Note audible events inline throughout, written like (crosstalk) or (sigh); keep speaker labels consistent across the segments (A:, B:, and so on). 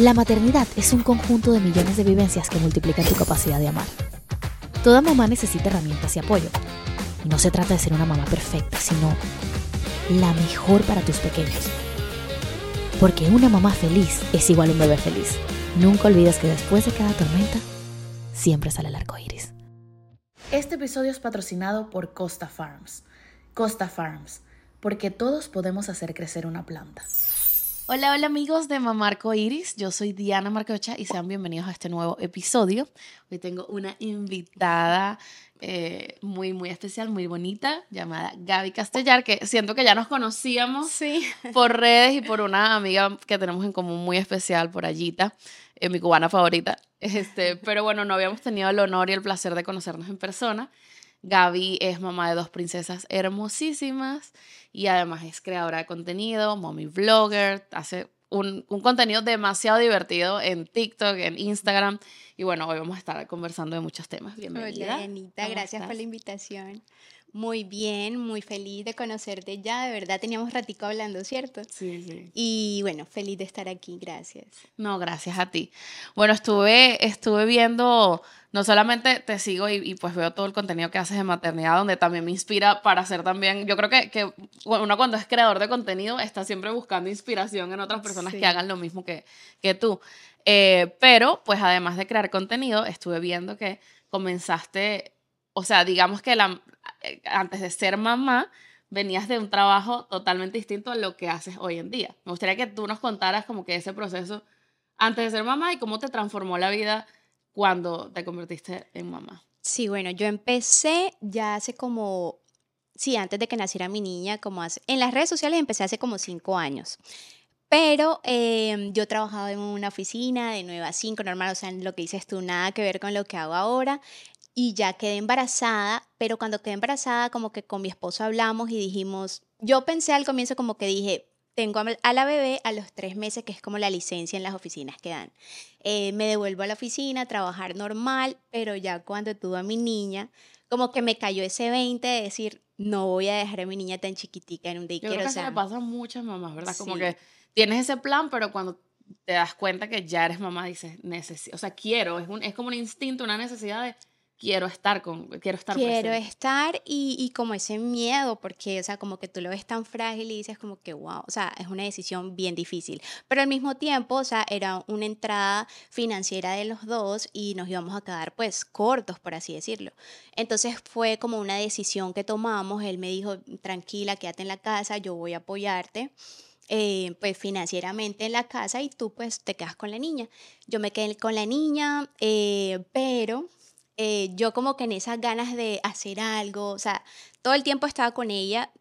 A: La maternidad es un conjunto de millones de vivencias que multiplican tu capacidad de amar. Toda mamá necesita herramientas y apoyo. Y no se trata de ser una mamá perfecta, sino la mejor para tus pequeños. Porque una mamá feliz es igual a un bebé feliz. Nunca olvides que después de cada tormenta, siempre sale el arco iris.
B: Este episodio es patrocinado por Costa Farms. Costa Farms, porque todos podemos hacer crecer una planta. Hola, hola amigos de Mamarco Iris, yo soy Diana Marcocha y sean bienvenidos a este nuevo episodio. Hoy tengo una invitada eh, muy, muy especial, muy bonita, llamada Gaby Castellar, que siento que ya nos conocíamos
C: sí. (laughs)
B: por redes y por una amiga que tenemos en común muy especial por allita, eh, mi cubana favorita. Este, (laughs) pero bueno, no habíamos tenido el honor y el placer de conocernos en persona. Gaby es mamá de dos princesas hermosísimas y además es creadora de contenido, mommy vlogger, hace un, un, contenido demasiado divertido en TikTok, en Instagram. Y bueno, hoy vamos a estar conversando de muchos temas. Bienvenida.
C: Hola, Anita, gracias estás? por la invitación. Muy bien, muy feliz de conocerte ya, de verdad teníamos ratico hablando, ¿cierto?
B: Sí, sí.
C: Y bueno, feliz de estar aquí, gracias.
B: No, gracias a ti. Bueno, estuve, estuve viendo, no solamente te sigo y, y, pues veo todo el contenido que haces de maternidad, donde también me inspira para hacer también, yo creo que, que uno cuando es creador de contenido está siempre buscando inspiración en otras personas sí. que hagan lo mismo que, que tú. Eh, pero, pues además de crear contenido, estuve viendo que comenzaste, o sea, digamos que la, antes de ser mamá, venías de un trabajo totalmente distinto a lo que haces hoy en día. Me gustaría que tú nos contaras como que ese proceso antes de ser mamá y cómo te transformó la vida cuando te convertiste en mamá.
C: Sí, bueno, yo empecé ya hace como, sí, antes de que naciera mi niña, como hace, en las redes sociales empecé hace como cinco años. Pero eh, yo trabajaba en una oficina de 9 a 5, normal, o sea, lo que dices tú, nada que ver con lo que hago ahora y ya quedé embarazada, pero cuando quedé embarazada como que con mi esposo hablamos y dijimos, yo pensé al comienzo como que dije, tengo a la bebé a los tres meses, que es como la licencia en las oficinas que dan. Eh, me devuelvo a la oficina a trabajar normal, pero ya cuando tuve a mi niña, como que me cayó ese 20 de decir, no voy a dejar a mi niña tan chiquitica en un daycare.
B: Yo creo que o sea, se me pasa a muchas mamás, ¿verdad? Como sí. que tienes ese plan, pero cuando te das cuenta que ya eres mamá, dices, necesito, o sea, quiero, es, un, es como un instinto, una necesidad de quiero estar con, quiero estar
C: Quiero
B: presente.
C: estar y, y, como ese miedo, porque, o sea, como que tú lo ves tan frágil y dices como que, wow, o sea, es una decisión bien difícil. Pero al mismo tiempo, o sea, era una entrada financiera de los dos y nos íbamos a quedar, pues, cortos, por así decirlo. Entonces fue como una decisión que tomamos. Él me dijo, tranquila, quédate en la casa, yo voy a apoyarte. Eh, pues financieramente en la casa y tú pues te quedas con la niña. Yo me quedé con la niña, eh, pero eh, yo como que en esas ganas de hacer algo, o sea, todo el tiempo estaba con ella,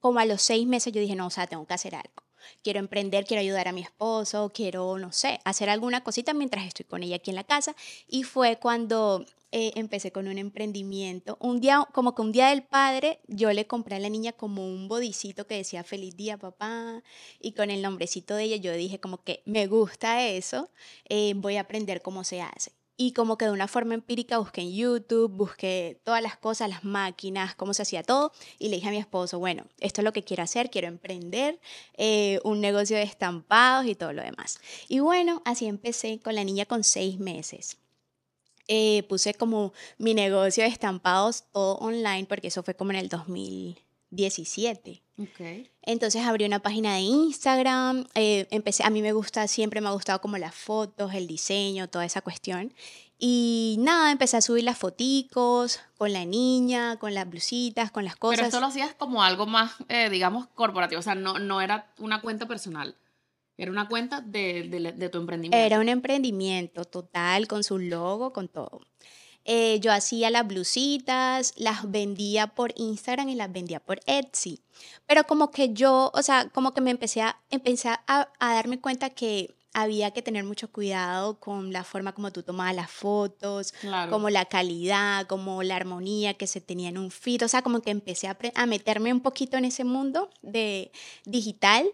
C: como a los seis meses yo dije, no, o sea, tengo que hacer algo. Quiero emprender, quiero ayudar a mi esposo, quiero, no sé, hacer alguna cosita mientras estoy con ella aquí en la casa. Y fue cuando eh, empecé con un emprendimiento. Un día, como que un día del padre, yo le compré a la niña como un bodicito que decía feliz día papá y con el nombrecito de ella yo dije como que me gusta eso, eh, voy a aprender cómo se hace. Y como que de una forma empírica busqué en YouTube, busqué todas las cosas, las máquinas, cómo se hacía todo. Y le dije a mi esposo, bueno, esto es lo que quiero hacer, quiero emprender eh, un negocio de estampados y todo lo demás. Y bueno, así empecé con la niña con seis meses. Eh, puse como mi negocio de estampados todo online porque eso fue como en el 2017.
B: Okay.
C: Entonces abrí una página de Instagram, eh, empecé, a mí me gusta, siempre me ha gustado como las fotos, el diseño, toda esa cuestión. Y nada, empecé a subir las foticos con la niña, con las blusitas, con las cosas.
B: Pero esto lo hacías como algo más, eh, digamos, corporativo, o sea, no, no era una cuenta personal. Era una cuenta de, de, de tu emprendimiento.
C: Era un emprendimiento total, con su logo, con todo. Eh, yo hacía las blusitas, las vendía por Instagram y las vendía por Etsy. Pero como que yo, o sea, como que me empecé a, empecé a, a darme cuenta que había que tener mucho cuidado con la forma como tú tomabas las fotos,
B: Claro.
C: como la calidad, como la armonía que se tenía en un feed. O sea, como que empecé a, a meterme un poquito en ese mundo de digital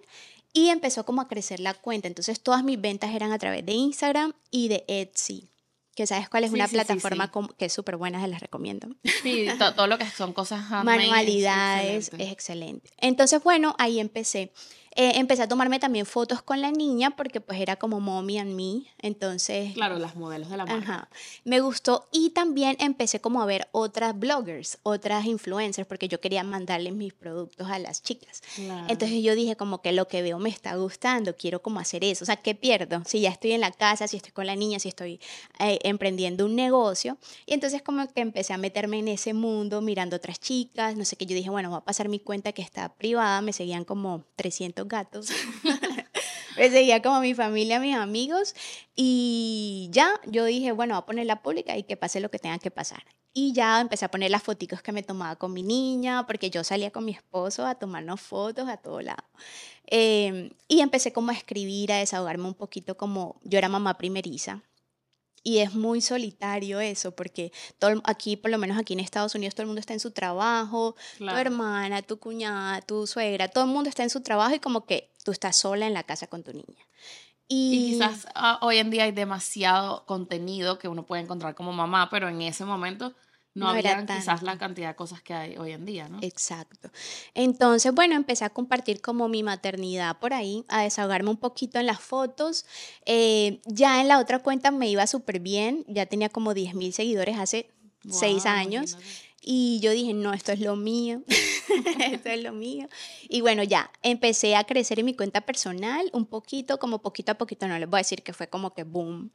C: y empezó como a crecer la cuenta. Entonces todas mis ventas eran a través de Instagram y de Etsy. Que sabes cuál es
B: Sí,
C: una
B: sí,
C: plataforma
B: sí.
C: que es súper buena, se las recomiendo.
B: Sí, (laughs) to- todo lo que son cosas handmade es
C: manualidades,
B: excelente.
C: es excelente. Entonces, bueno, ahí empecé. Eh, empecé a tomarme también fotos con la niña porque pues era como mommy and me, entonces...
B: Claro, las modelos de la marca.
C: Ajá. Me gustó y también empecé como a ver otras bloggers, otras influencers, porque yo quería mandarles mis productos a las chicas.
B: Claro.
C: Entonces yo dije como que lo que veo me está gustando, quiero como hacer eso. O sea, ¿qué pierdo? Si ya estoy en la casa, si estoy con la niña, si estoy eh, emprendiendo un negocio. Y entonces como que empecé a meterme en ese mundo, mirando otras chicas, no sé qué, yo dije, bueno, voy a pasar mi cuenta que está privada, me seguían como 300 gatos. me (laughs) seguía como mi familia, mis amigos. Y ya, yo dije, bueno, voy a ponerla pública y que pase lo que tenga que pasar. Y ya empecé a poner las fotos que me tomaba con mi niña, porque yo salía con mi esposo a tomarnos fotos a todo lado. Eh, y empecé como a escribir, a desahogarme un poquito como yo era mamá primeriza. Y es muy solitario eso, porque todo, aquí, por lo menos aquí en Estados Unidos, todo el mundo está en su trabajo,
B: Claro.
C: tu hermana, tu cuñada, tu suegra, todo el mundo está en su trabajo y como que tú estás sola en la casa con tu niña. Y,
B: Y quizás ah, hoy en día hay demasiado contenido que uno puede encontrar como mamá, pero en ese momento no,
C: No
B: había quizás la cantidad de cosas que hay hoy en día, ¿no?
C: Exacto. Entonces, bueno, empecé a compartir como mi maternidad por ahí, a desahogarme un poquito en las fotos. Eh, ya en la otra cuenta me iba súper bien, ya tenía como 10 mil seguidores hace seis años.
B: imagínate.
C: Y yo dije, no, esto es lo mío, (laughs) esto es lo mío. Y bueno, ya, empecé a crecer en mi cuenta personal un poquito, como poquito a poquito, no les voy a decir que fue como que boom,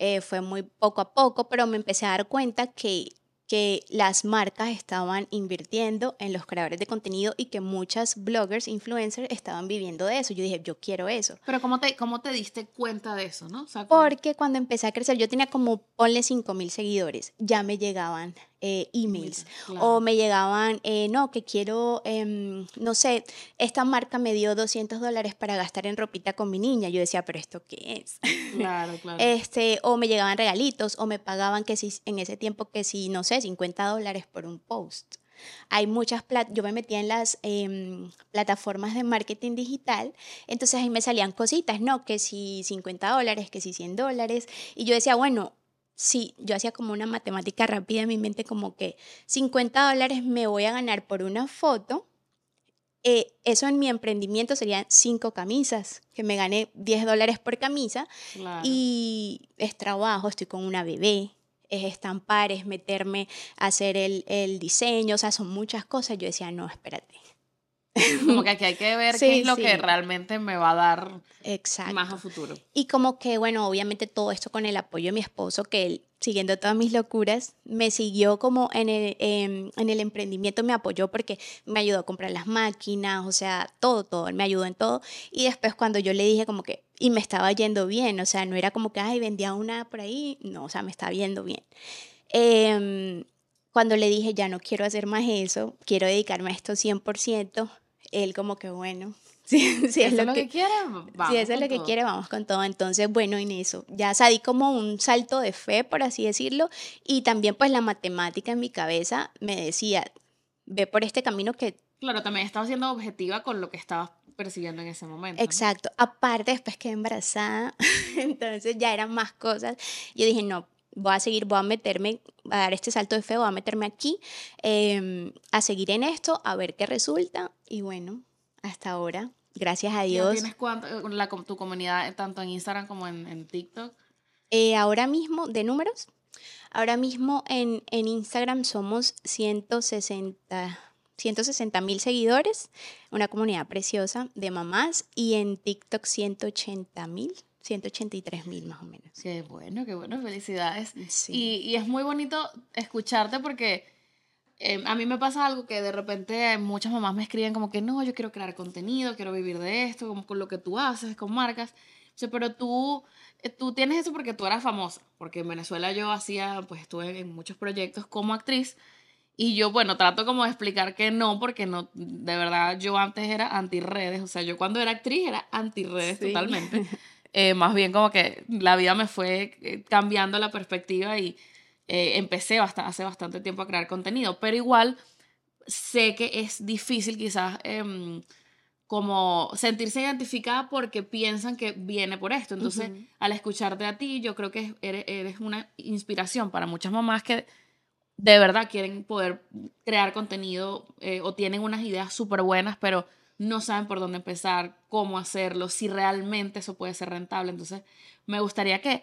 C: eh, fue muy poco a poco, pero me empecé a dar cuenta que, que las marcas estaban invirtiendo en los creadores de contenido y que muchas bloggers, influencers estaban viviendo de eso. Yo dije, yo quiero eso.
B: Pero ¿cómo te, ¿cómo te diste cuenta de eso, no? O sea, ¿cómo-
C: Porque cuando empecé a crecer, yo tenía como, ponle 5 mil seguidores, ya me llegaban eh, emails.
B: Claro.
C: O me llegaban, eh, no, que quiero, em, no sé, esta marca me dio 200 dólares para gastar en ropita con mi niña. Yo decía, pero ¿esto qué es?
B: Claro, (laughs) claro.
C: Este, o me llegaban regalitos, o me pagaban que si, en ese tiempo que si, no sé, 50 dólares por un post. Hay muchas plat yo me metía en las em, plataformas de marketing digital, entonces ahí me salían cositas, ¿no? Que si 50 dólares, que si 100 dólares, y yo decía, bueno, sí, yo hacía como una matemática rápida en mi mente, como que 50 dólares me voy a ganar por una foto, eh, eso en mi emprendimiento serían cinco camisas, que me gané 10 dólares por camisa,
B: claro.
C: y es trabajo, estoy con una bebé, es estampar, es meterme a hacer el, el diseño, o sea, son muchas cosas. Yo decía, no, espérate. (laughs)
B: Como que aquí hay que ver
C: Sí,
B: qué es lo que realmente me va a dar
C: Exacto.
B: más a futuro.
C: Y como que, bueno, obviamente todo esto con el apoyo de mi esposo, que él, siguiendo todas mis locuras, me siguió como en el, em, en el emprendimiento, me apoyó porque me ayudó a comprar las máquinas, o sea, todo, todo, él me ayudó en todo. Y después cuando yo le dije como que, y me estaba yendo bien, o sea, no era como que, ay, vendía una por ahí, no, o sea, me estaba yendo bien. Em, cuando le dije, ya no quiero hacer más eso, quiero dedicarme a esto 100%, él como que, bueno, (laughs) sí, sí es
B: ¿Eso
C: lo que
B: quiere? Vamos
C: si eso es lo que quiere, vamos con todo. Entonces, bueno, en eso, ya salí como un salto de fe, por así decirlo, y también pues la matemática en mi cabeza me decía, ve por este camino que,
B: Claro, también estabas siendo objetiva con lo que estabas percibiendo en ese momento. ¿no?
C: exacto, aparte después quedé embarazada, (laughs) entonces ya eran más cosas. Yo dije, no, voy a seguir, voy a meterme, a dar este salto de fe, voy a meterme aquí, em, a seguir en esto, a ver qué resulta, y bueno, hasta ahora, gracias a
B: ¿Ya
C: Dios.
B: ¿Tienes cuánto, eh, la, tu comunidad eh, tanto en Instagram como en, en TikTok?
C: Eh, ahora mismo, de números, ahora mismo en, en Instagram somos 160 160 mil seguidores, una comunidad preciosa de mamás, y en TikTok 180 mil, 183 mil más o menos.
B: Qué bueno, qué bueno, felicidades.
C: Sí.
B: Y, y es muy bonito escucharte porque eh, a mí me pasa algo que de repente muchas mamás me escriben como que no, yo quiero crear contenido, quiero vivir de esto, como con lo que tú haces, con marcas. Dice, pero tú, eh, tú tienes eso porque tú eras famosa, porque en Venezuela yo hacía, pues estuve en muchos proyectos como actriz y yo, bueno, trato como de explicar que no, porque no, de verdad yo antes era anti redes, o sea, yo cuando era actriz era anti redes
C: Sí.
B: totalmente. (laughs) Eh, más bien como que la vida me fue eh, cambiando la perspectiva y eh, empecé bast- hace bastante tiempo a crear contenido, pero igual sé que es difícil quizás em, como sentirse identificada porque piensan que viene por esto. Entonces,
C: Ujú.
B: al escucharte a ti, yo creo que es- eres, eres una inspiración para muchas mamás que de verdad quieren poder crear contenido eh, o tienen unas ideas súper buenas, pero no saben por dónde empezar, cómo hacerlo, si realmente eso puede ser rentable. Entonces, me gustaría que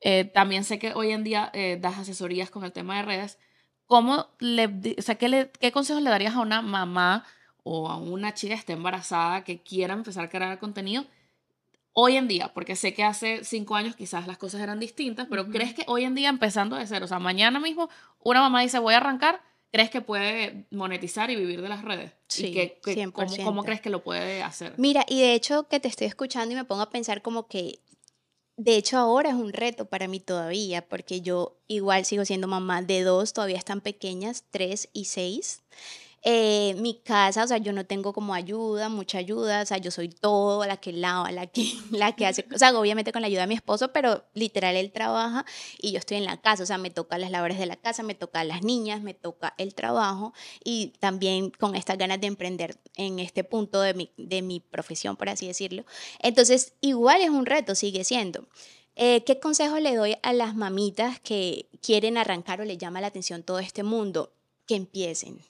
B: eh, también sé que hoy en día eh, das asesorías con el tema de redes. ¿Cómo le, o sea, ¿qué, ¿Qué consejos le darías a una mamá o a una chica que esté embarazada que quiera empezar a crear contenido? hoy en día, porque sé que hace cinco años quizás las cosas eran distintas, pero ¿crees que hoy en día empezando de cero, o sea, mañana mismo una mamá dice voy a arrancar, ¿crees que puede monetizar y vivir de las redes?
C: Sí,
B: ¿Y que, ¿cómo, ¿cómo, crees que lo puede hacer?
C: Mira, y de hecho que te estoy escuchando y me pongo a pensar como que, de hecho ahora es un reto para mí todavía, porque yo igual sigo siendo mamá de dos, todavía están pequeñas, tres y seis. Eh, mi casa, o sea, yo no tengo como ayuda, mucha ayuda, o sea, yo soy todo, la que lava, la que, (laughs) la que hace, o sea, obviamente con la ayuda de mi esposo, pero literal él trabaja y yo estoy en la casa, o sea, me toca las labores de la casa, me toca las niñas, me toca el trabajo y también con estas ganas de emprender en este punto de mi, de mi profesión, por así decirlo. Entonces, igual es un reto, sigue siendo. Eh, ¿Qué consejo le doy a las mamitas que quieren arrancar o le llama la atención todo este mundo? Que empiecen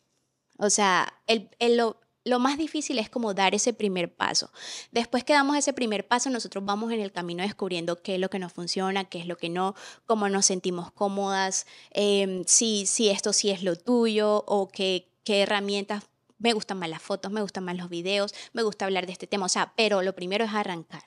C: o sea, el, lo, lo más difícil es como dar ese primer paso. Después que damos ese primer paso, nosotros vamos en el camino descubriendo qué es lo que nos funciona, qué es lo que no, cómo nos sentimos cómodas, em, si, si esto sí es lo tuyo o qué, qué herramientas. Me gustan más las fotos, me gustan más los videos, me gusta hablar de este tema. O sea, pero lo primero es arrancar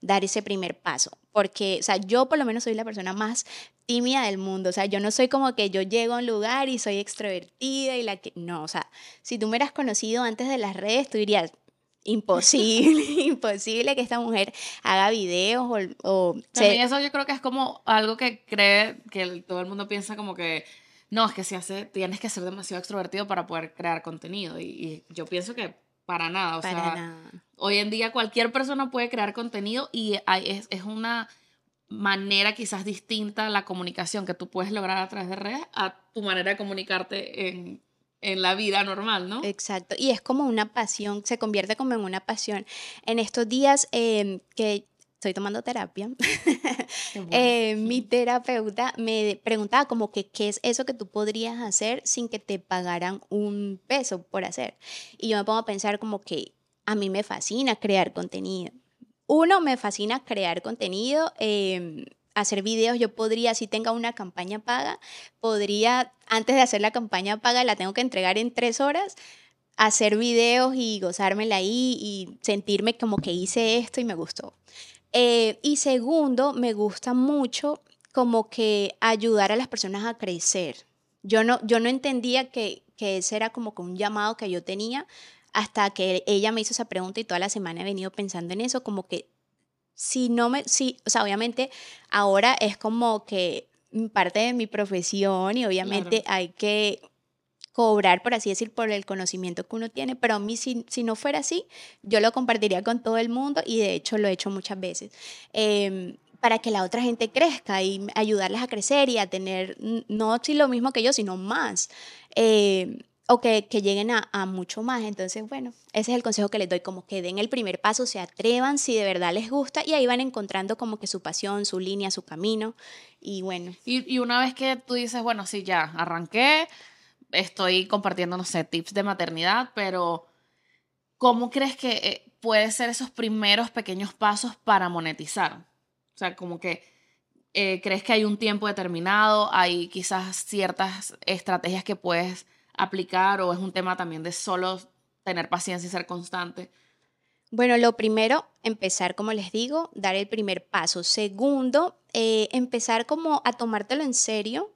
C: dar ese primer paso. Porque, o sea, yo por lo menos soy la persona más tímida del mundo. O sea, yo no soy como que yo llego a un lugar y soy extrovertida y la que... No, o sea, si tú me hubieras conocido antes de las redes, tú dirías, imposible, (laughs) imposible que esta mujer haga videos o... o
B: También eso yo creo que es como algo que cree que todo el mundo piensa como que no, es que si hace, tienes que ser demasiado extrovertido para poder crear contenido. Y, yo pienso que para nada, o sea, hoy en día cualquier persona puede crear contenido y es, es una manera quizás distinta la comunicación que tú puedes lograr a través de redes a tu manera de comunicarte en, en la vida normal, ¿no?
C: Exacto, y es como una pasión, se convierte como en una pasión. En estos días em, que estoy tomando terapia, (laughs) eh, mi terapeuta me preguntaba como que qué es eso que tú podrías hacer sin que te pagaran un peso por hacer. Y yo me pongo a pensar como que a mí me fascina crear contenido uno, me fascina crear contenido. Em, hacer videos, yo podría, si tenga una campaña paga, podría, antes de hacer la campaña paga, la tengo que entregar en tres horas, hacer videos y gozármela ahí y sentirme como que hice esto y me gustó. Eh, y segundo, me gusta mucho como que ayudar a las personas a crecer. Yo no, yo no entendía que, que ese era como que un llamado que yo tenía, hasta que ella me hizo esa pregunta y toda la semana he venido pensando en eso, como que si no me, sí, o sea, obviamente ahora es como que parte de mi profesión y obviamente hay que cobrar, por así decir, por el conocimiento que uno tiene, pero a mí si, si, no fuera así, yo lo compartiría con todo el mundo y de hecho lo he hecho muchas veces. Em, para que la otra gente crezca y ayudarles a crecer y a tener, no si lo mismo que yo, sino más. Eh, o que, lleguen a, mucho más. Entonces, bueno, ese es el consejo que les doy, como que den el primer paso, se atrevan si de verdad les gusta y ahí van encontrando como que su pasión, su línea, su camino y bueno.
B: Y, una vez que tú dices, bueno, sí, ya arranqué, estoy compartiendo, no sé, tips de maternidad, pero ¿cómo crees que eh, puede ser esos primeros pequeños pasos para monetizar? O sea, como que... Eh, ¿Crees que hay un tiempo determinado? ¿Hay quizás ciertas estrategias que puedes aplicar o es un tema también de solo tener paciencia y ser constante?
C: Bueno, lo primero, empezar, como les digo, dar el primer paso. Segundo, eh, empezar como a tomártelo en serio,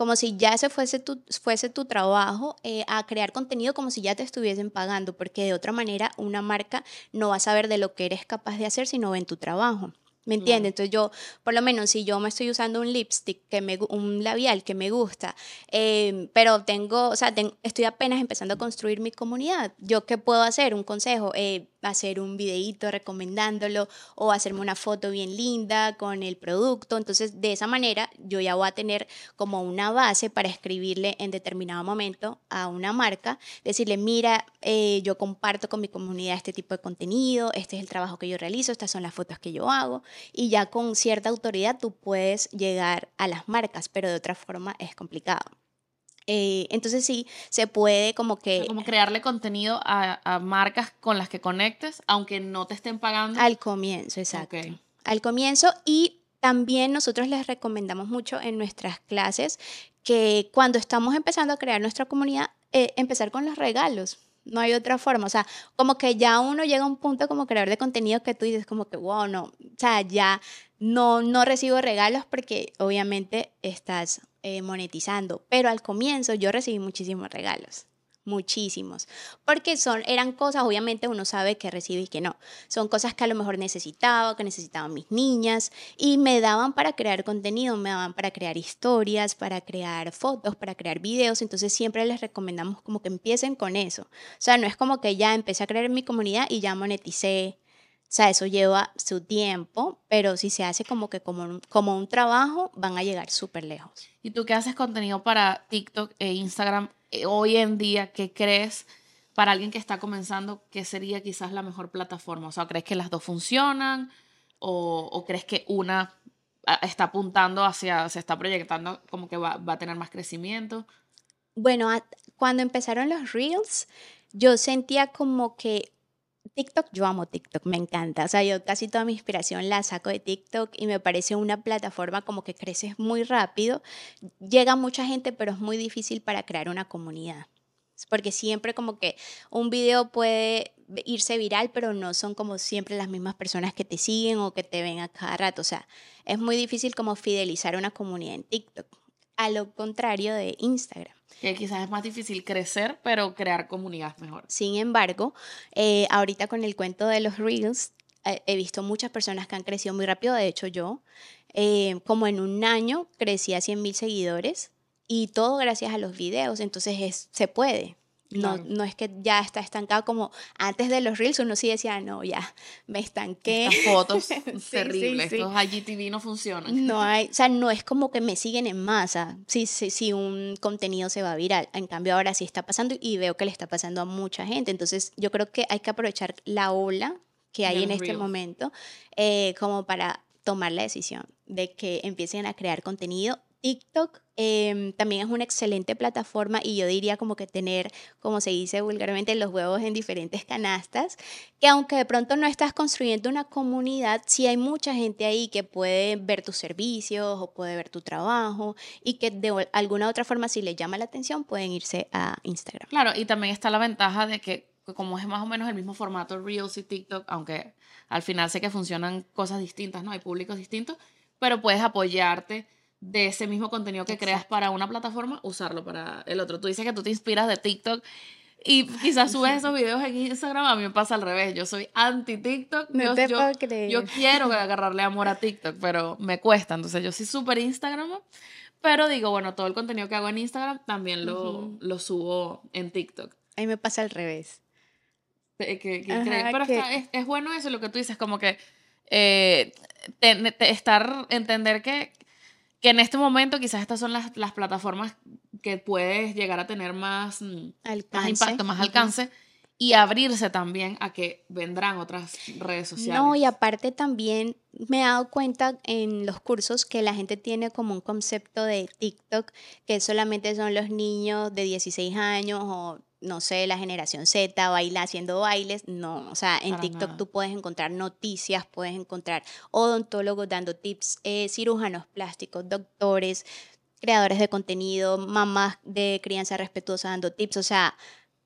C: como si ya se fuese tu, fuese tu trabajo, eh, a crear contenido como si ya te estuviesen pagando, porque de otra manera una marca no va a saber de lo que eres capaz de hacer si no ven tu trabajo. ¿Me entiendes? Entonces yo, por lo menos si yo me estoy usando un lipstick, que me, un labial que me gusta, em, pero tengo, o sea, estoy apenas empezando a construir mi comunidad, ¿yo qué puedo hacer? Un consejo, eh, hacer un videíto recomendándolo o hacerme una foto bien linda con el producto. Entonces, de esa manera yo ya voy a tener como una base para escribirle en determinado momento a una marca, decirle, mira, eh, yo comparto con mi comunidad este tipo de contenido, este es el trabajo que yo realizo, estas son las fotos que yo hago y ya con cierta autoridad tú puedes llegar a las marcas, pero de otra forma es complicado. Eh, entonces sí, se puede como que...
B: Como crearle contenido a, a marcas con las que conectes, aunque no te estén pagando.
C: Al comienzo, exacto. Al comienzo y también nosotros les recomendamos mucho en nuestras clases que cuando estamos empezando a crear nuestra comunidad, eh, empezar con los regalos. No hay otra forma. O sea, como que ya uno llega a un punto como creador de contenido que tú dices como que, wow, no. O sea, ya no, no recibo regalos porque obviamente estás eh, monetizando. Pero al comienzo yo recibí muchísimos regalos muchísimos, porque son, eran cosas, obviamente uno sabe que recibe y que no, son cosas que a lo mejor necesitaba, que necesitaban mis niñas, y me daban para crear contenido, me daban para crear historias, para crear fotos, para crear videos, entonces siempre les recomendamos como que empiecen con eso, o sea, no es como que ya empecé a crear mi comunidad y ya moneticé, o sea, eso lleva su tiempo, pero si se hace como que como un, como un trabajo, van a llegar súper lejos.
B: ¿Y tú qué haces contenido para TikTok e Instagram eh, hoy en día? ¿Qué crees para alguien que está comenzando que sería quizás la mejor plataforma? O sea, ¿crees que las dos funcionan? ¿O, o crees que una ah, está apuntando hacia, se está proyectando como que va, va a tener más crecimiento?
C: Bueno, a- cuando empezaron los reels, yo sentía como que TikTok, yo amo TikTok, me encanta. O sea, yo casi toda mi inspiración la saco de TikTok y me parece una plataforma como que creces muy rápido. Llega mucha gente, pero es muy difícil para crear una comunidad. Porque siempre como que un video puede irse viral, pero no son como siempre las mismas personas que te siguen o que te ven a cada rato. O sea, es muy difícil como fidelizar una comunidad en TikTok. A lo contrario de Instagram.
B: Que quizás es más difícil crecer, pero crear comunidad mejor.
C: Sin embargo, eh, ahorita con el cuento de los Reels, eh, he visto muchas personas que han crecido muy rápido. De hecho, yo, eh, como en un año, crecí a 100 mil seguidores y todo gracias a los videos. Entonces, es, se puede. No,
B: Claro.
C: no es que ya está estancado como antes de los Reels, uno sí decía, no, ya me estanqué.
B: Estas fotos (laughs)
C: Sí,
B: terribles,
C: sí, sí.
B: estos IGTV no funcionan.
C: No hay, o sea, no es como que me siguen en masa si, si, si un contenido se va viral. En cambio, ahora sí está pasando y veo que le está pasando a mucha gente. Entonces, yo creo que hay que aprovechar la ola que hay en este momento eh, como para tomar la decisión de que empiecen a crear contenido. TikTok em, también es una excelente plataforma y yo diría como que tener, como se dice vulgarmente, los huevos en diferentes canastas, que aunque de pronto no estás construyendo una comunidad, sí hay mucha gente ahí que puede ver tus servicios o puede ver tu trabajo y que de alguna otra forma si les llama la atención pueden irse a Instagram.
B: Claro, y también está la ventaja de que como es más o menos el mismo formato Reels y TikTok, aunque al final sé que funcionan cosas distintas, ¿no? Hay públicos distintos, pero puedes apoyarte de ese mismo contenido que creas para una plataforma, usarlo para el otro. Tú dices que tú te inspiras de TikTok y quizás (laughs) subes esos videos en Instagram, a mí me pasa al revés, yo soy anti TikTok.
C: No
B: yo,
C: te
B: yo-
C: puedo creer.
B: yo quiero (laughs) agarrarle amor a TikTok, pero me cuesta, entonces yo soy súper Instagram. Pero digo, bueno, todo el contenido que hago en Instagram también lo, lo subo en TikTok.
C: A mí me pasa al revés. Ajá.
B: Pero
C: que-
B: está- es, es bueno eso, lo que tú dices, como que eh, te- estar, entender que, que en este momento quizás estas son las, las plataformas que puedes llegar a tener más, mm, más impacto, más alcance y abrirse también a que vendrán otras redes sociales.
C: No, y aparte también me he dado cuenta en los cursos que la gente tiene como un concepto de TikTok que solamente son los niños de 16 años o no sé, la generación Z baila haciendo bailes. No, o sea, en
B: Para
C: TikTok
B: nada.
C: tú puedes encontrar noticias, puedes encontrar odontólogos dando tips, eh, cirujanos plásticos, doctores, creadores de contenido, mamás de crianza respetuosa dando tips, o sea,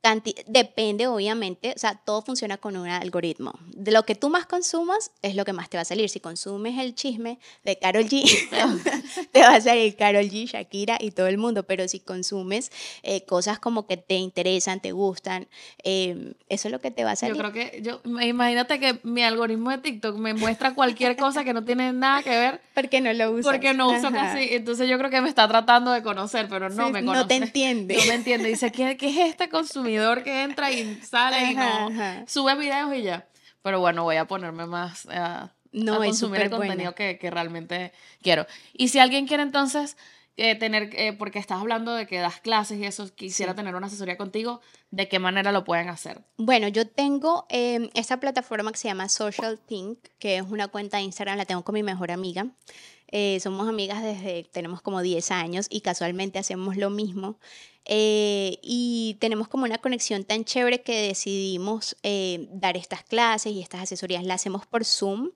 C: canti- depende obviamente, o sea, todo funciona con un algoritmo. De lo que tú más consumas es lo que más te va a salir. Si consumes el chisme de Carol G, (laughs) te va a salir Carol G, Shakira y todo el mundo, pero si consumes eh, cosas como que te interesan, te gustan, eh, eso es lo que te va a salir.
B: Yo creo que, yo, imagínate que mi algoritmo de TikTok me muestra cualquier cosa que no tiene nada que ver (laughs)
C: porque no lo usas.
B: porque no uso
C: Ajá.
B: casi, entonces yo creo que me está tratando de conocer, pero no
C: Sí,
B: me
C: no
B: conoce.
C: te entiende.
B: No me entiende. Dice, ¿qué, qué es este que entra y sale y no
C: ajá.
B: sube videos y ya? Pero bueno, voy a ponerme más a,
C: No,
B: a consumir el contenido que, que realmente quiero. Y si alguien quiere entonces eh, tener, eh, porque estás hablando de que das clases y eso, quisiera
C: Sí.
B: tener una asesoría contigo, ¿de qué manera lo pueden hacer?
C: Bueno, yo tengo eh, esta plataforma que se llama Social Pink, que es una cuenta de Instagram, la tengo con mi mejor amiga. Eh, somos amigas desde, tenemos como 10 años y casualmente hacemos lo mismo. Eh, y tenemos como una conexión tan chévere que decidimos eh, dar estas clases y estas asesorías. Las hacemos por Zoom.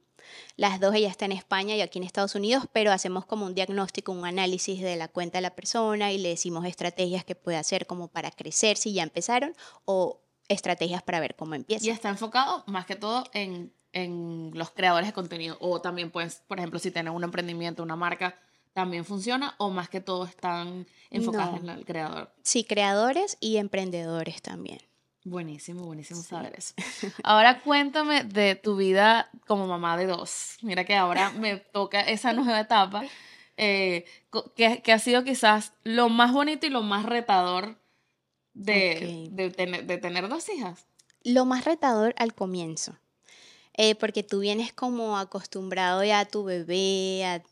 C: Las dos, ella está en España y aquí en Estados Unidos, pero hacemos como un diagnóstico, un análisis de la cuenta de la persona y le decimos estrategias que puede hacer como para crecer si ya empezaron o estrategias para ver cómo empieza.
B: Y está enfocado más que todo en, en los creadores de contenido o también pues, por ejemplo, si tienen un emprendimiento, una marca, también funciona o más que todo están enfocados en el creador?
C: Sí, creadores y emprendedores también.
B: Buenísimo, buenísimo saber eso. (laughs) Ahora cuéntame de tu vida como mamá de dos. Mira que ahora me toca esa nueva etapa, eh, que, ha sido quizás lo más bonito y lo más retador de, de, tener, de tener dos hijas.
C: Lo más retador al comienzo. Eh, porque tú vienes como acostumbrado ya a tu bebé, a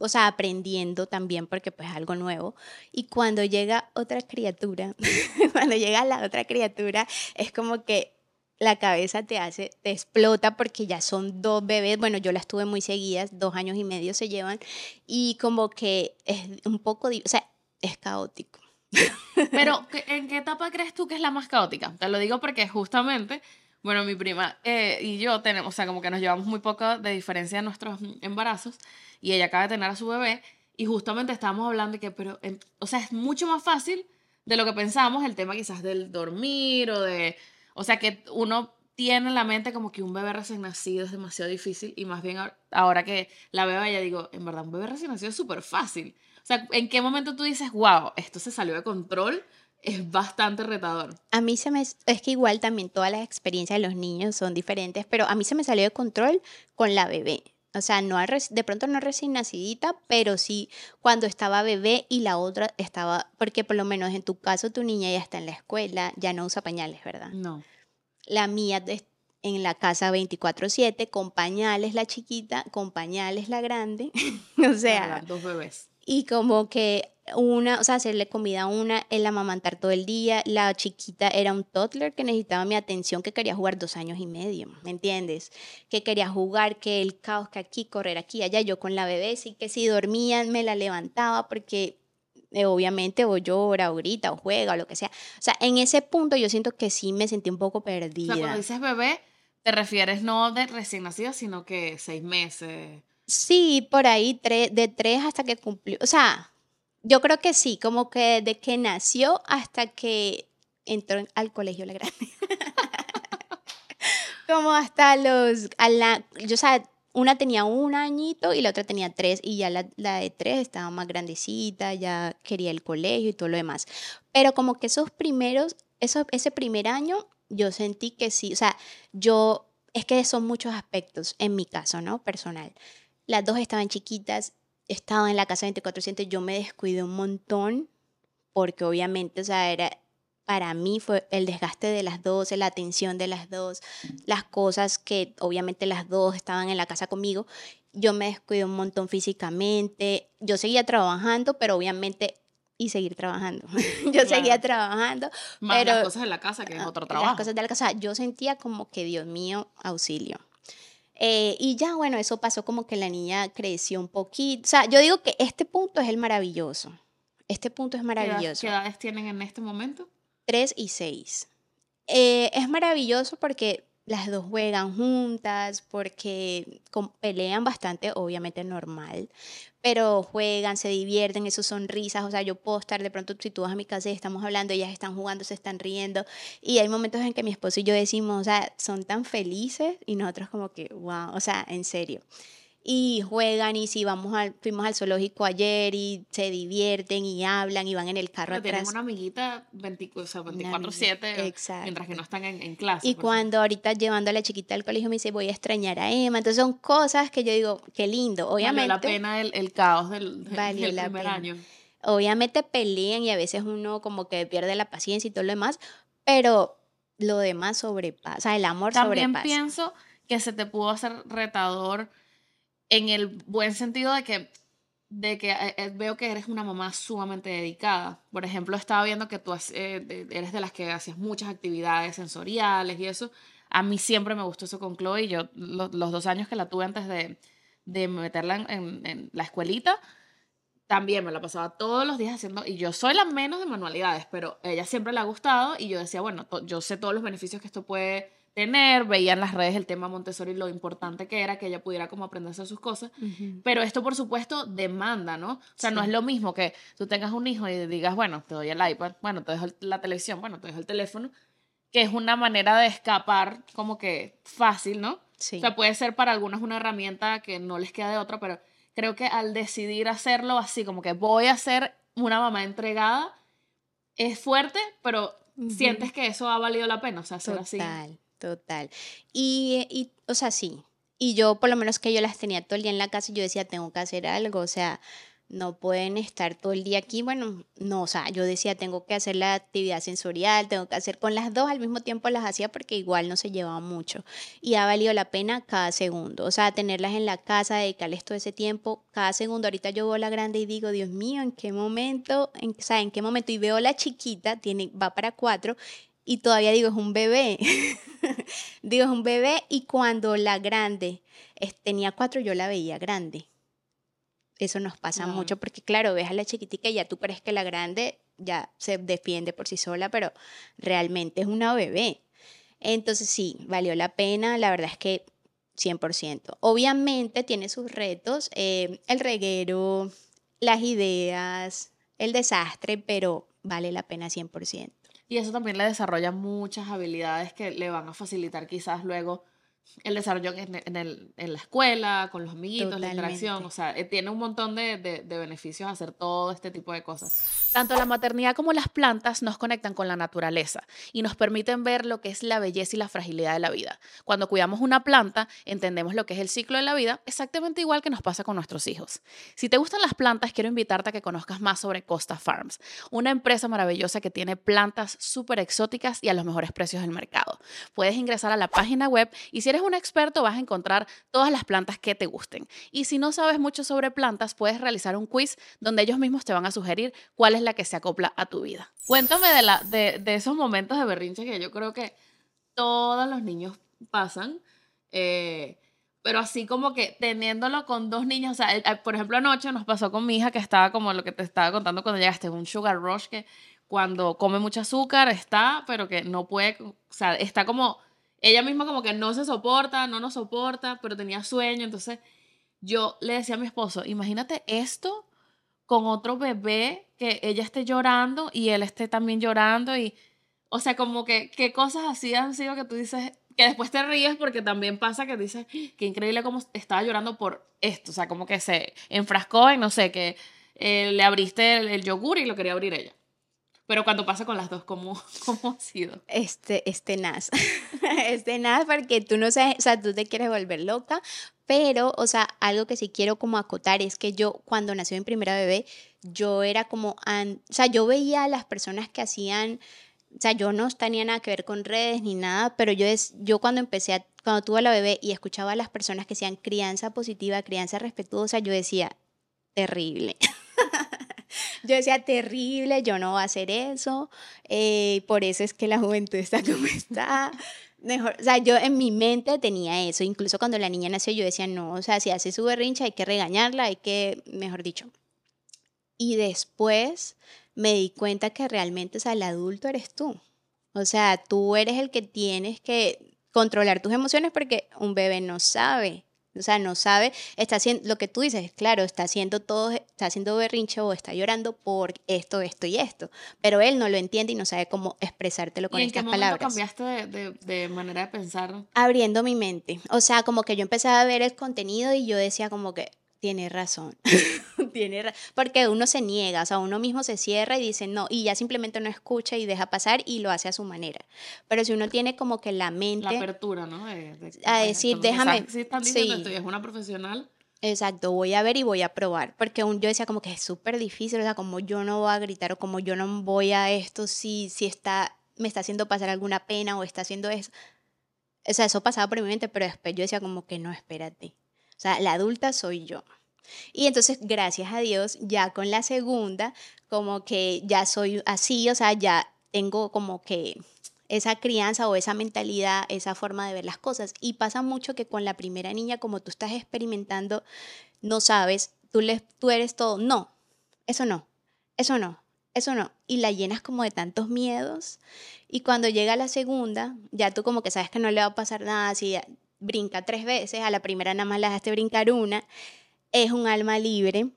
C: o sea, aprendiendo también porque pues es algo nuevo. Y cuando llega otra criatura, (laughs) cuando llega la otra criatura, es como que la cabeza te hace, te explota porque ya son dos bebés, bueno, yo las tuve muy seguidas, dos años y medio se llevan, y como que es un poco, o sea, es caótico.
B: Pero, ¿en qué etapa crees tú que es la más caótica? Te lo digo porque justamente, bueno, mi prima eh, y yo tenemos, o sea, como que nos llevamos muy poco de diferencia en nuestros embarazos, y ella acaba de tener a su bebé y justamente estábamos hablando de que, pero, o sea, es mucho más fácil de lo que pensamos el tema quizás del dormir o de, o sea, que uno tiene en la mente como que un bebé recién nacido es demasiado difícil y más bien ahora que la veo ella digo, en verdad un bebé recién nacido es súper fácil. O sea, ¿en qué momento tú dices, wow, esto se salió de control? Es bastante retador.
C: A mí se me... Es que igual también todas las experiencias de los niños son diferentes, pero a mí se me salió de control con la bebé. O sea, no de pronto no recién nacidita, pero sí cuando estaba bebé y la otra estaba, porque por lo menos en tu caso tu niña ya está en la escuela, ya no usa pañales, ¿verdad?
B: No.
C: La mía en la casa 24/7, con pañales la chiquita, con pañales la grande. (laughs) o sea...
B: Dos bebés.
C: Y como que una, o sea, hacerle comida a una, el amamantar todo el día. La chiquita era un toddler que necesitaba mi atención, que quería jugar dos años y medio, ¿me entiendes? Que quería jugar, que el caos, que aquí, correr aquí, allá. Yo con la bebé, sí que si dormían me la levantaba porque eh, obviamente o llora o grita o juega o lo que sea. O sea, en ese punto yo siento que sí me sentí un poco perdida.
B: O sea, cuando dices bebé, te refieres no de recién nacido, sino que seis meses.
C: Sí, por ahí, de tres hasta que cumplió. O sea, yo creo que sí, como que de que nació hasta que entró al colegio la grande. (laughs) como hasta los, a yo sea, una tenía un añito y la otra tenía tres y ya la, de tres estaba más grandecita, ya quería el colegio y todo lo demás. Pero como que esos primeros, ese primer año, yo sentí que sí, o sea, yo, es que son muchos aspectos en mi caso, ¿no? Personal. Las dos estaban chiquitas, estaba en la casa 24/7, yo me descuidé un montón porque obviamente, o sea, era, para mí fue el desgaste de las dos, la atención de las dos, las cosas que obviamente las dos estaban en la casa conmigo. Yo me descuidé un montón físicamente. Yo seguía trabajando, pero obviamente y seguir trabajando. (laughs) yo seguía trabajando.
B: Más
C: pero,
B: las cosas de la casa, que es otro trabajo.
C: Las cosas de la casa. Yo sentía como que, Dios mío, auxilio. Eh, y ya, bueno, eso pasó como que la niña creció un poquito. O sea, yo digo que este punto es el maravilloso. Este punto es maravilloso.
B: ¿Qué, edades tienen en este momento?
C: Tres y seis. Eh, es maravilloso porque las dos juegan juntas, porque pelean bastante, obviamente normal, pero juegan, se divierten, eso son risas, o sea, yo puedo estar de pronto, si tú vas a mi casa y estamos hablando, ellas están jugando, se están riendo, y hay momentos en que mi esposo y yo decimos, o sea, son tan felices, y nosotros como que, wow, o sea, en serio y juegan y si vamos al, fuimos al zoológico ayer y se divierten y hablan y van en el carro
B: atrás. una amiguita 24/7 mientras que no están en, en clase.
C: Y pues. cuando ahorita llevando a la chiquita al colegio me dice voy a extrañar a Emma, entonces son cosas que yo digo, qué lindo, obviamente.
B: Valió la pena el, el caos del, del, primer año.
C: Obviamente pelean y a veces uno como que pierde la paciencia y todo lo demás, pero lo demás sobrepasa, o sea, el amor
B: También
C: sobrepasa.
B: También pienso que se te pudo hacer retador en el buen sentido de que, de que eh, eh, veo que eres una mamá sumamente dedicada. Por ejemplo, estaba viendo que tú eh, eres de las que hacías muchas actividades sensoriales y eso. A mí siempre me gustó eso con Chloe. Yo, los dos años que la tuve antes de, de meterla en, en, la escuelita, también me la pasaba todos los días haciendo, y yo soy la menos de manualidades, pero ella siempre le ha gustado y yo decía, bueno, yo sé todos los beneficios que esto puede tener, veía en las redes el tema Montessori, lo importante que era que ella pudiera como aprender a hacer sus cosas, pero esto por supuesto demanda, ¿no? O sea, no es lo mismo que tú tengas un hijo y digas, bueno, te doy el iPad, bueno, te dejo la televisión, bueno, te dejo el teléfono, que es una manera de escapar como que fácil, ¿no? Sí. O sea, puede ser para algunos una herramienta que no les queda de otra, pero creo que al decidir hacerlo así, como que voy a ser una mamá entregada, es fuerte, pero sientes que eso ha valido la pena, o sea, hacer así.
C: Total. Y, y, o sea, sí. Y yo, por lo menos que yo las tenía todo el día en la casa, yo decía, tengo que hacer algo, o sea, no pueden estar todo el día aquí. Bueno, no, o sea, yo decía, tengo que hacer la actividad sensorial, tengo que hacer con las dos al mismo tiempo las hacía porque igual no se llevaba mucho. Y ha valido la pena cada segundo. O sea, tenerlas en la casa, dedicarles todo ese tiempo, cada segundo. Ahorita yo veo la grande y digo, Dios mío, ¿en qué momento? En, o sea, ¿en qué momento? Y veo la chiquita, tiene, va para cuatro, y todavía digo, es un bebé. (laughs) digo, es un bebé y cuando la grande tenía cuatro, yo la veía grande. Eso nos pasa mucho porque, claro, ves a la chiquitica y ya tú crees que la grande ya se defiende por sí sola, pero realmente es una bebé. Entonces sí, valió la pena, la verdad es que 100%. Obviamente tiene sus retos, eh, el reguero, las ideas, el desastre, pero vale la pena 100%.
B: Y eso también le desarrolla muchas habilidades que le van a facilitar quizás luego el desarrollo en, el, en, la escuela, con los amiguitos, la interacción, o sea, eh, tiene un montón de, de, de, beneficios hacer todo este tipo de cosas.
A: Tanto la maternidad como las plantas nos conectan con la naturaleza y nos permiten ver lo que es la belleza y la fragilidad de la vida. Cuando cuidamos una planta, entendemos lo que es el ciclo de la vida, exactamente igual que nos pasa con nuestros hijos. Si te gustan las plantas, quiero invitarte a que conozcas más sobre Costa Farms, una empresa maravillosa que tiene plantas súper exóticas y a los mejores precios del mercado. Puedes ingresar a la página web y si eres un experto vas a encontrar todas las plantas que te gusten. Y si no sabes mucho sobre plantas, puedes realizar un quiz donde ellos mismos te van a sugerir cuál es la que se acopla a tu vida.
B: Cuéntame de, la, de, esos momentos de berrinche que yo creo que todos los niños pasan. Eh, pero así como que teniéndolo con dos niños, o sea, por ejemplo anoche nos pasó con mi hija que estaba como lo que te estaba contando cuando llegaste, un sugar rush que cuando come mucho azúcar está, pero que no puede, o sea, está como ella misma como que no se soporta, no nos soporta, pero tenía sueño, entonces yo le decía a mi esposo, imagínate esto con otro bebé que ella esté llorando y él esté también llorando y, o sea, como que qué cosas así han sido que tú dices, que después te ríes porque también pasa que dices, qué increíble cómo estaba llorando por esto, o sea, como que se enfrascó en, no sé, que eh, le abriste el yogur y lo quería abrir ella. Pero cuando pasa con las dos, ¿cómo, (laughs) cómo ha sido?
C: Este, este nas. (laughs) este nas porque tú no sabes, o sea, tú te quieres volver loca, pero, o sea, algo que sí quiero como acotar es que yo, cuando nació mi primera bebé, yo era como, o sea, yo veía a las personas que hacían, o sea, yo no tenía nada que ver con redes ni nada, pero yo, es, yo cuando empecé, a, cuando tuve la bebé y escuchaba a las personas que hacían crianza positiva, crianza respetuosa, yo decía, terrible. (laughs) yo decía, terrible, yo no voy a hacer eso, eh, por eso es que la juventud está (laughs) como está. Mejor, o sea, yo en mi mente tenía eso, incluso cuando la niña nació yo decía, no, o sea, si hace su berrincha hay que regañarla, hay que, mejor dicho. Y después me di cuenta que realmente, o sea, el adulto eres tú. O sea, tú eres el que tienes que controlar tus emociones porque un bebé no sabe o sea, no sabe, está haciendo, lo que tú dices, claro, está haciendo todo, está haciendo berrinche o está llorando por esto, esto y esto, pero él no lo entiende y no sabe cómo expresártelo con ¿Y estas en qué palabras.
B: cambiaste de, de, manera de pensar?
C: Abriendo mi mente, o sea, como que yo empezaba a ver el contenido y yo decía como que, tiene razón. (laughs) Tiene Porque uno se niega, o sea, uno mismo se cierra y dice no, y ya simplemente no escucha y deja pasar y lo hace a su manera. Pero si uno tiene como que la mente.
B: La apertura, ¿no?
C: a decir, déjame.
B: Si están diciendo sí. es una profesional.
C: Exacto, voy a ver y voy a probar. Porque yo decía como que es súper difícil, o sea, como yo no voy a gritar o como yo no voy a esto si, si está, me está haciendo pasar alguna pena o está haciendo eso. O sea, eso pasaba por mi mente, pero después yo decía como que no, espérate o sea, la adulta soy yo. Y entonces, gracias a Dios, ya con la segunda, como que ya soy así, o sea, ya tengo como que esa crianza o esa mentalidad, esa forma de ver las cosas. Y pasa mucho que con la primera niña, como tú estás experimentando, no sabes, tú, le, tú eres todo, no, eso no, eso no, eso no. Y la llenas como de tantos miedos. Y cuando llega la segunda, ya tú como que sabes que no le va a pasar nada, si brinca tres veces, a la primera nada más la dejaste brincar una, es un alma libre.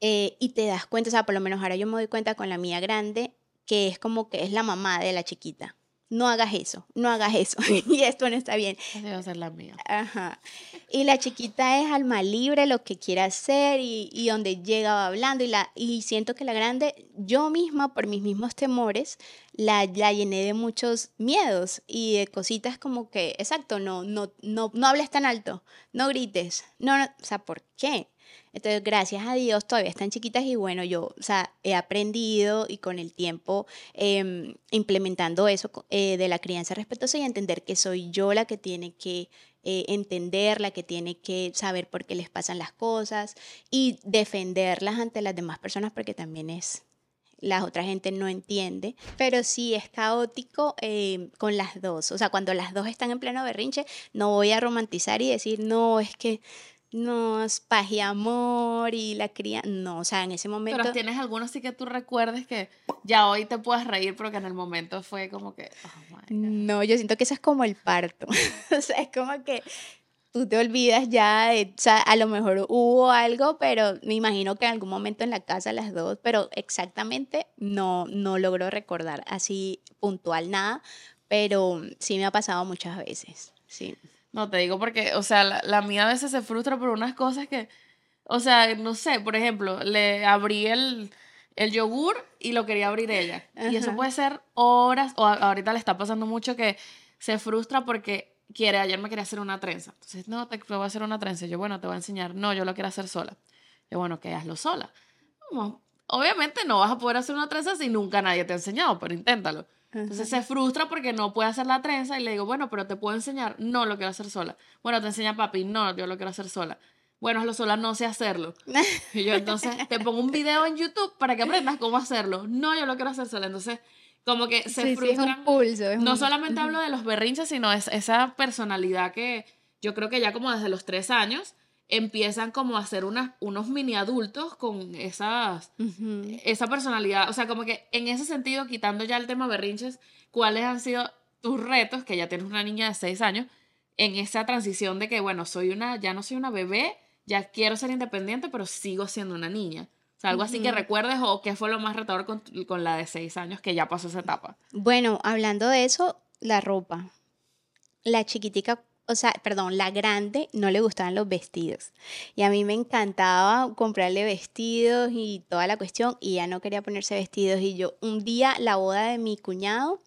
C: Eh, y te das cuenta, o sea, por lo menos ahora yo me doy cuenta con la mía grande, que es como que es la mamá de la chiquita. No hagas eso, no hagas eso. (laughs) y esto no está bien.
B: Esa debe ser la mía.
C: Ajá. Y la chiquita es alma libre, lo que quiera hacer y, y donde llega va hablando. Y, la, y siento que la grande, yo misma, por mis mismos temores, la, la llené de muchos miedos y de cositas como que, exacto, no, no, no, no hables tan alto, no grites. No, no, o sea, ¿por qué? Entonces, gracias a Dios, todavía están chiquitas y bueno, yo, o sea, he aprendido y con el tiempo em, implementando eso eh, de la crianza respetuosa y entender que soy yo la que tiene que eh, entender, la que tiene que saber por qué les pasan las cosas y defenderlas ante las demás personas porque también es la otra gente no entiende, pero sí es caótico em, con las dos. O sea, cuando las dos están en pleno berrinche, no voy a romantizar y decir, no, es que no, es paz y amor y la cría. No, o sea, en ese momento.
B: Pero tienes algunos sí que tú recuerdes que ya hoy te puedes reír, pero que en el momento fue como que. Oh
C: no, yo siento que eso es como el parto. (laughs) o sea, es como que tú te olvidas ya, o sea, a lo mejor hubo algo, pero me imagino que en algún momento en la casa las dos, pero exactamente no, no logro recordar así puntual nada, pero sí me ha pasado muchas veces, sí.
B: No, te digo porque, o sea, la, mía a veces se frustra por unas cosas que, o sea, no sé, por ejemplo, le abrí el, el yogur y lo quería abrir ella. Y eso puede ser horas, o ahorita le está pasando mucho que se frustra porque quiere, ayer me quería hacer una trenza. Entonces, no, te, voy a hacer una trenza. Yo, bueno, te voy a enseñar. No, yo lo quiero hacer sola. Yo, bueno, que hazlo sola. obviamente no vas a poder hacer una trenza si nunca nadie te ha enseñado, pero inténtalo. Entonces se frustra porque no puede hacer la trenza y le digo, bueno, pero te puedo enseñar. No, lo quiero hacer sola. Bueno, te enseña papi. No, yo lo quiero hacer sola. Bueno, hazlo sola, no sé hacerlo. (laughs) Y yo entonces te pongo un video en YouTube para que aprendas cómo hacerlo. No, yo lo quiero hacer sola. Entonces, como que se frustra. no solamente hablo de los berrinches, sino es esa personalidad que yo creo que ya como desde los tres años empiezan como a ser unas, unos mini adultos con esas, esa personalidad. O sea, como que en ese sentido, quitando ya el tema berrinches, ¿cuáles han sido tus retos, que ya tienes una niña de seis años, en esa transición de que, bueno, soy una, ya no soy una bebé, ya quiero ser independiente, pero sigo siendo una niña? O sea, algo así que recuerdes o qué fue lo más retador con, con la de seis años que ya pasó esa etapa.
C: Bueno, hablando de eso, la ropa. La chiquitica o sea, perdón, la grande no le gustaban los vestidos. Y a mí me encantaba comprarle vestidos y toda la cuestión, y ella no quería ponerse vestidos. Y yo, un día, la boda de mi cuñado,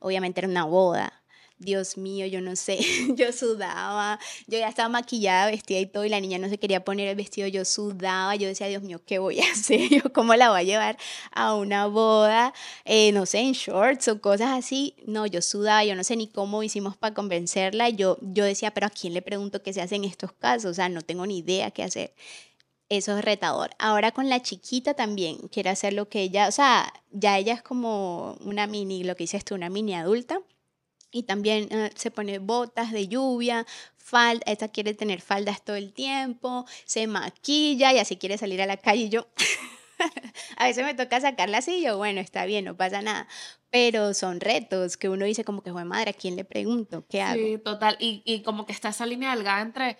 C: obviamente era una boda, Dios mío, yo no sé, (laughs) yo sudaba, yo ya estaba maquillada, vestida y todo, y la niña no se quería poner el vestido, yo sudaba, yo decía, Dios mío, ¿qué voy a (laughs) hacer? Yo, ¿cómo la voy a llevar a una boda? Eh, no sé, en shorts o cosas así. No, yo sudaba, yo no sé ni cómo hicimos para convencerla. Yo, yo decía, pero ¿a quién le pregunto qué se hace en estos casos? O sea, no tengo ni idea qué hacer. Eso es retador. Ahora con la chiquita también quiere hacer lo que ella, o sea, ya ella es como una mini, lo que dices tú, una mini adulta y también eh, se pone botas de lluvia, falda, esta quiere tener faldas todo el tiempo, se maquilla y así quiere salir a la calle. Y yo, (laughs) a veces me toca sacarla así y yo, bueno, está bien, no pasa nada. Pero son retos que uno dice como que, joder, madre, ¿a quién le pregunto? ¿Qué hago?
B: Sí, total. Y, y como que está esa línea delgada entre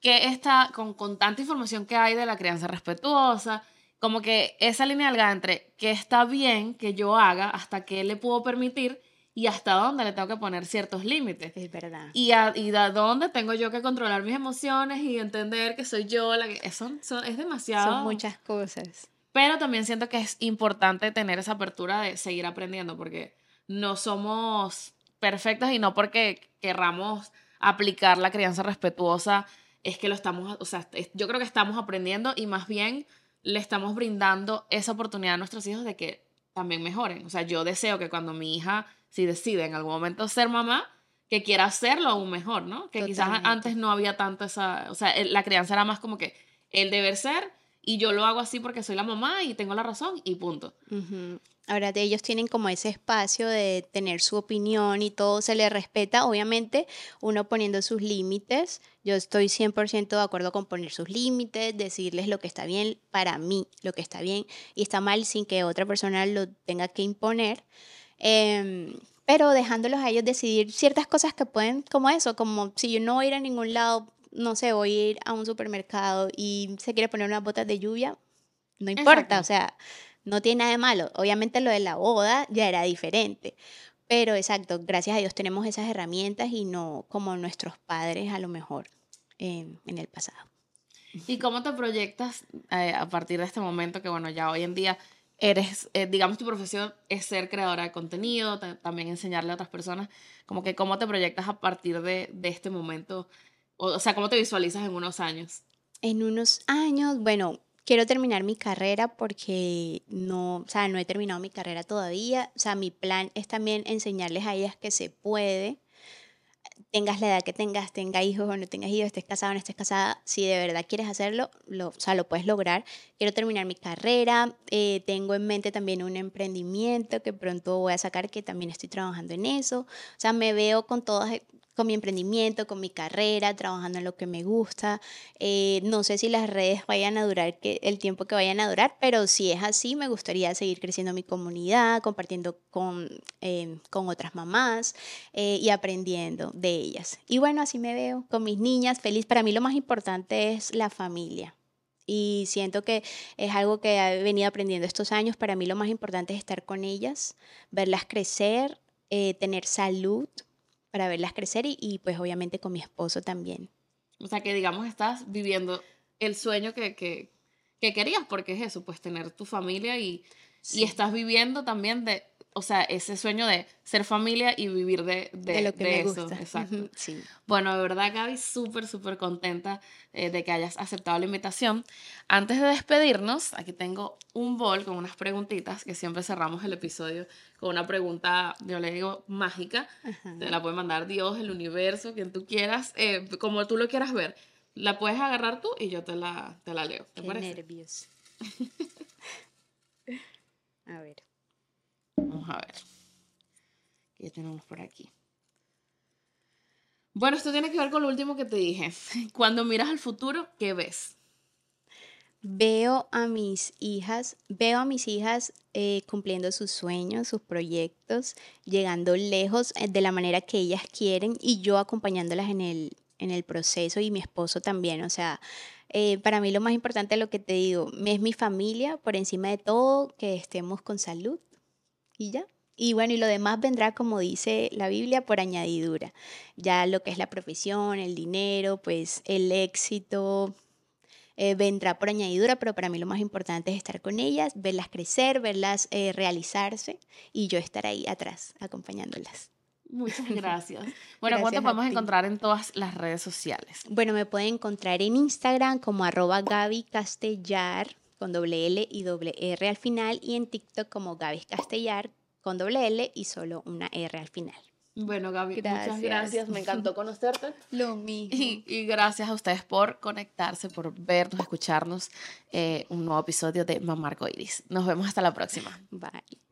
B: que está, con, con tanta información que hay de la crianza respetuosa, como que esa línea delgada entre que está bien que yo haga hasta que le puedo permitir y hasta dónde le tengo que poner ciertos límites.
C: Es verdad.
B: Y a, y a dónde tengo yo que controlar mis emociones y entender que soy yo la que... Eso es demasiado...
C: Son muchas cosas.
B: Pero también siento que es importante tener esa apertura de seguir aprendiendo porque no somos perfectos y no porque querramos aplicar la crianza respetuosa es que lo estamos, o sea, yo creo que estamos aprendiendo y más bien le estamos brindando esa oportunidad a nuestros hijos de que también mejoren. O sea, yo deseo que cuando mi hija si decide en algún momento ser mamá, que quiera hacerlo aún mejor, ¿no? Que quizás antes no había tanto esa, o sea, la crianza era más como que el deber ser y yo lo hago así porque soy la mamá y tengo la razón y punto.
C: Ahora ellos tienen como ese espacio de tener su opinión y todo se les respeta, obviamente uno poniendo sus límites. Yo estoy 100% de acuerdo con poner sus límites, decirles lo que está bien para mí, lo que está bien y está mal sin que otra persona lo tenga que imponer. Em, pero dejándolos a ellos decidir ciertas cosas que pueden, como eso, como si yo no voy a ir a ningún lado, no sé, voy a ir a un supermercado y se quiere poner unas botas de lluvia, no importa, o sea, no tiene nada de malo. Obviamente lo de la boda ya era diferente. Pero exacto, gracias a Dios tenemos esas herramientas y no como nuestros padres a lo mejor en, el pasado.
B: ¿Y cómo te proyectas eh, a partir de este momento que, bueno, ya hoy en día eres, eh, digamos, tu profesión es ser creadora de contenido, también enseñarle a otras personas, como que cómo te proyectas a partir de, de este momento, o, o, sea, cómo te visualizas en unos años.
C: En unos años, bueno, quiero terminar mi carrera porque no, o sea, no he terminado mi carrera todavía. O sea, mi plan es también enseñarles a ellas que se puede. Tengas la edad que tengas, tengas hijos o no tengas hijos, estés casado o no estés casada, si de verdad quieres hacerlo, lo, o sea, lo puedes lograr. Quiero terminar mi carrera, eh, tengo en mente también un emprendimiento que pronto voy a sacar, que también estoy trabajando en eso. O sea, me veo con todas, con mi emprendimiento, con mi carrera, trabajando en lo que me gusta. Eh, no sé si las redes vayan a durar que, el tiempo que vayan a durar, pero si es así, me gustaría seguir creciendo mi comunidad, compartiendo con, eh, con otras mamás eh, y aprendiendo de ellas. Y bueno, así me veo con mis niñas, feliz. Para mí lo más importante es la familia. Y siento que es algo que he venido aprendiendo estos años. Para mí lo más importante es estar con ellas, verlas crecer, tener salud, para verlas crecer y, pues obviamente con mi esposo también.
B: O sea que digamos estás viviendo el sueño que, que, que querías, porque es eso, pues tener tu familia y, y estás viviendo también de, o sea, ese sueño de ser familia y vivir de, de, lo que me eso. Gusta. Exacto. Sí. Bueno, de verdad, Gaby, súper, súper contenta eh, de que hayas aceptado la invitación. Antes de despedirnos, aquí tengo un bol con unas preguntitas que siempre cerramos el episodio con una pregunta, yo le digo, mágica. Te la puede mandar Dios, el universo, quien tú quieras, eh, como tú lo quieras ver. La puedes agarrar tú y yo te la, te la leo. ¿Te Qué nervios. (laughs) a ver. Vamos a ver. ¿Qué tenemos por aquí? Bueno, esto tiene que ver con lo último que te dije. (laughs) Cuando miras al futuro, ¿qué ves?
C: Veo a mis hijas, veo a mis hijas eh, cumpliendo sus sueños, sus proyectos, llegando lejos eh, de la manera que ellas quieren y yo acompañándolas en el, en el proceso y mi esposo también. O sea, eh, para mí lo más importante, lo que te digo, es mi familia, por encima de todo, que estemos con salud y ya. Y bueno, y lo demás vendrá, como dice la Biblia, por añadidura. Ya lo que es la profesión, el dinero, pues el éxito, eh, vendrá por añadidura, pero para mí lo más importante es estar con ellas, verlas crecer, verlas eh, realizarse y yo estar ahí atrás acompañándolas.
B: Muchas (laughs) gracias. Bueno, ¿cómo te podemos encontrar en todas las redes sociales?
C: Bueno, me pueden encontrar en Instagram como arroba Gaby Castellar con doble L y doble R al final y en TikTok como Gaby Castellar con doble L y solo una R al final.
B: Bueno, Gaby, muchas gracias. Me encantó conocerte.
C: Lo mismo.
B: Y, gracias a ustedes por conectarse, por vernos, escucharnos. Eh, un nuevo episodio de Mamá Iris. Nos vemos hasta la próxima.
C: Bye.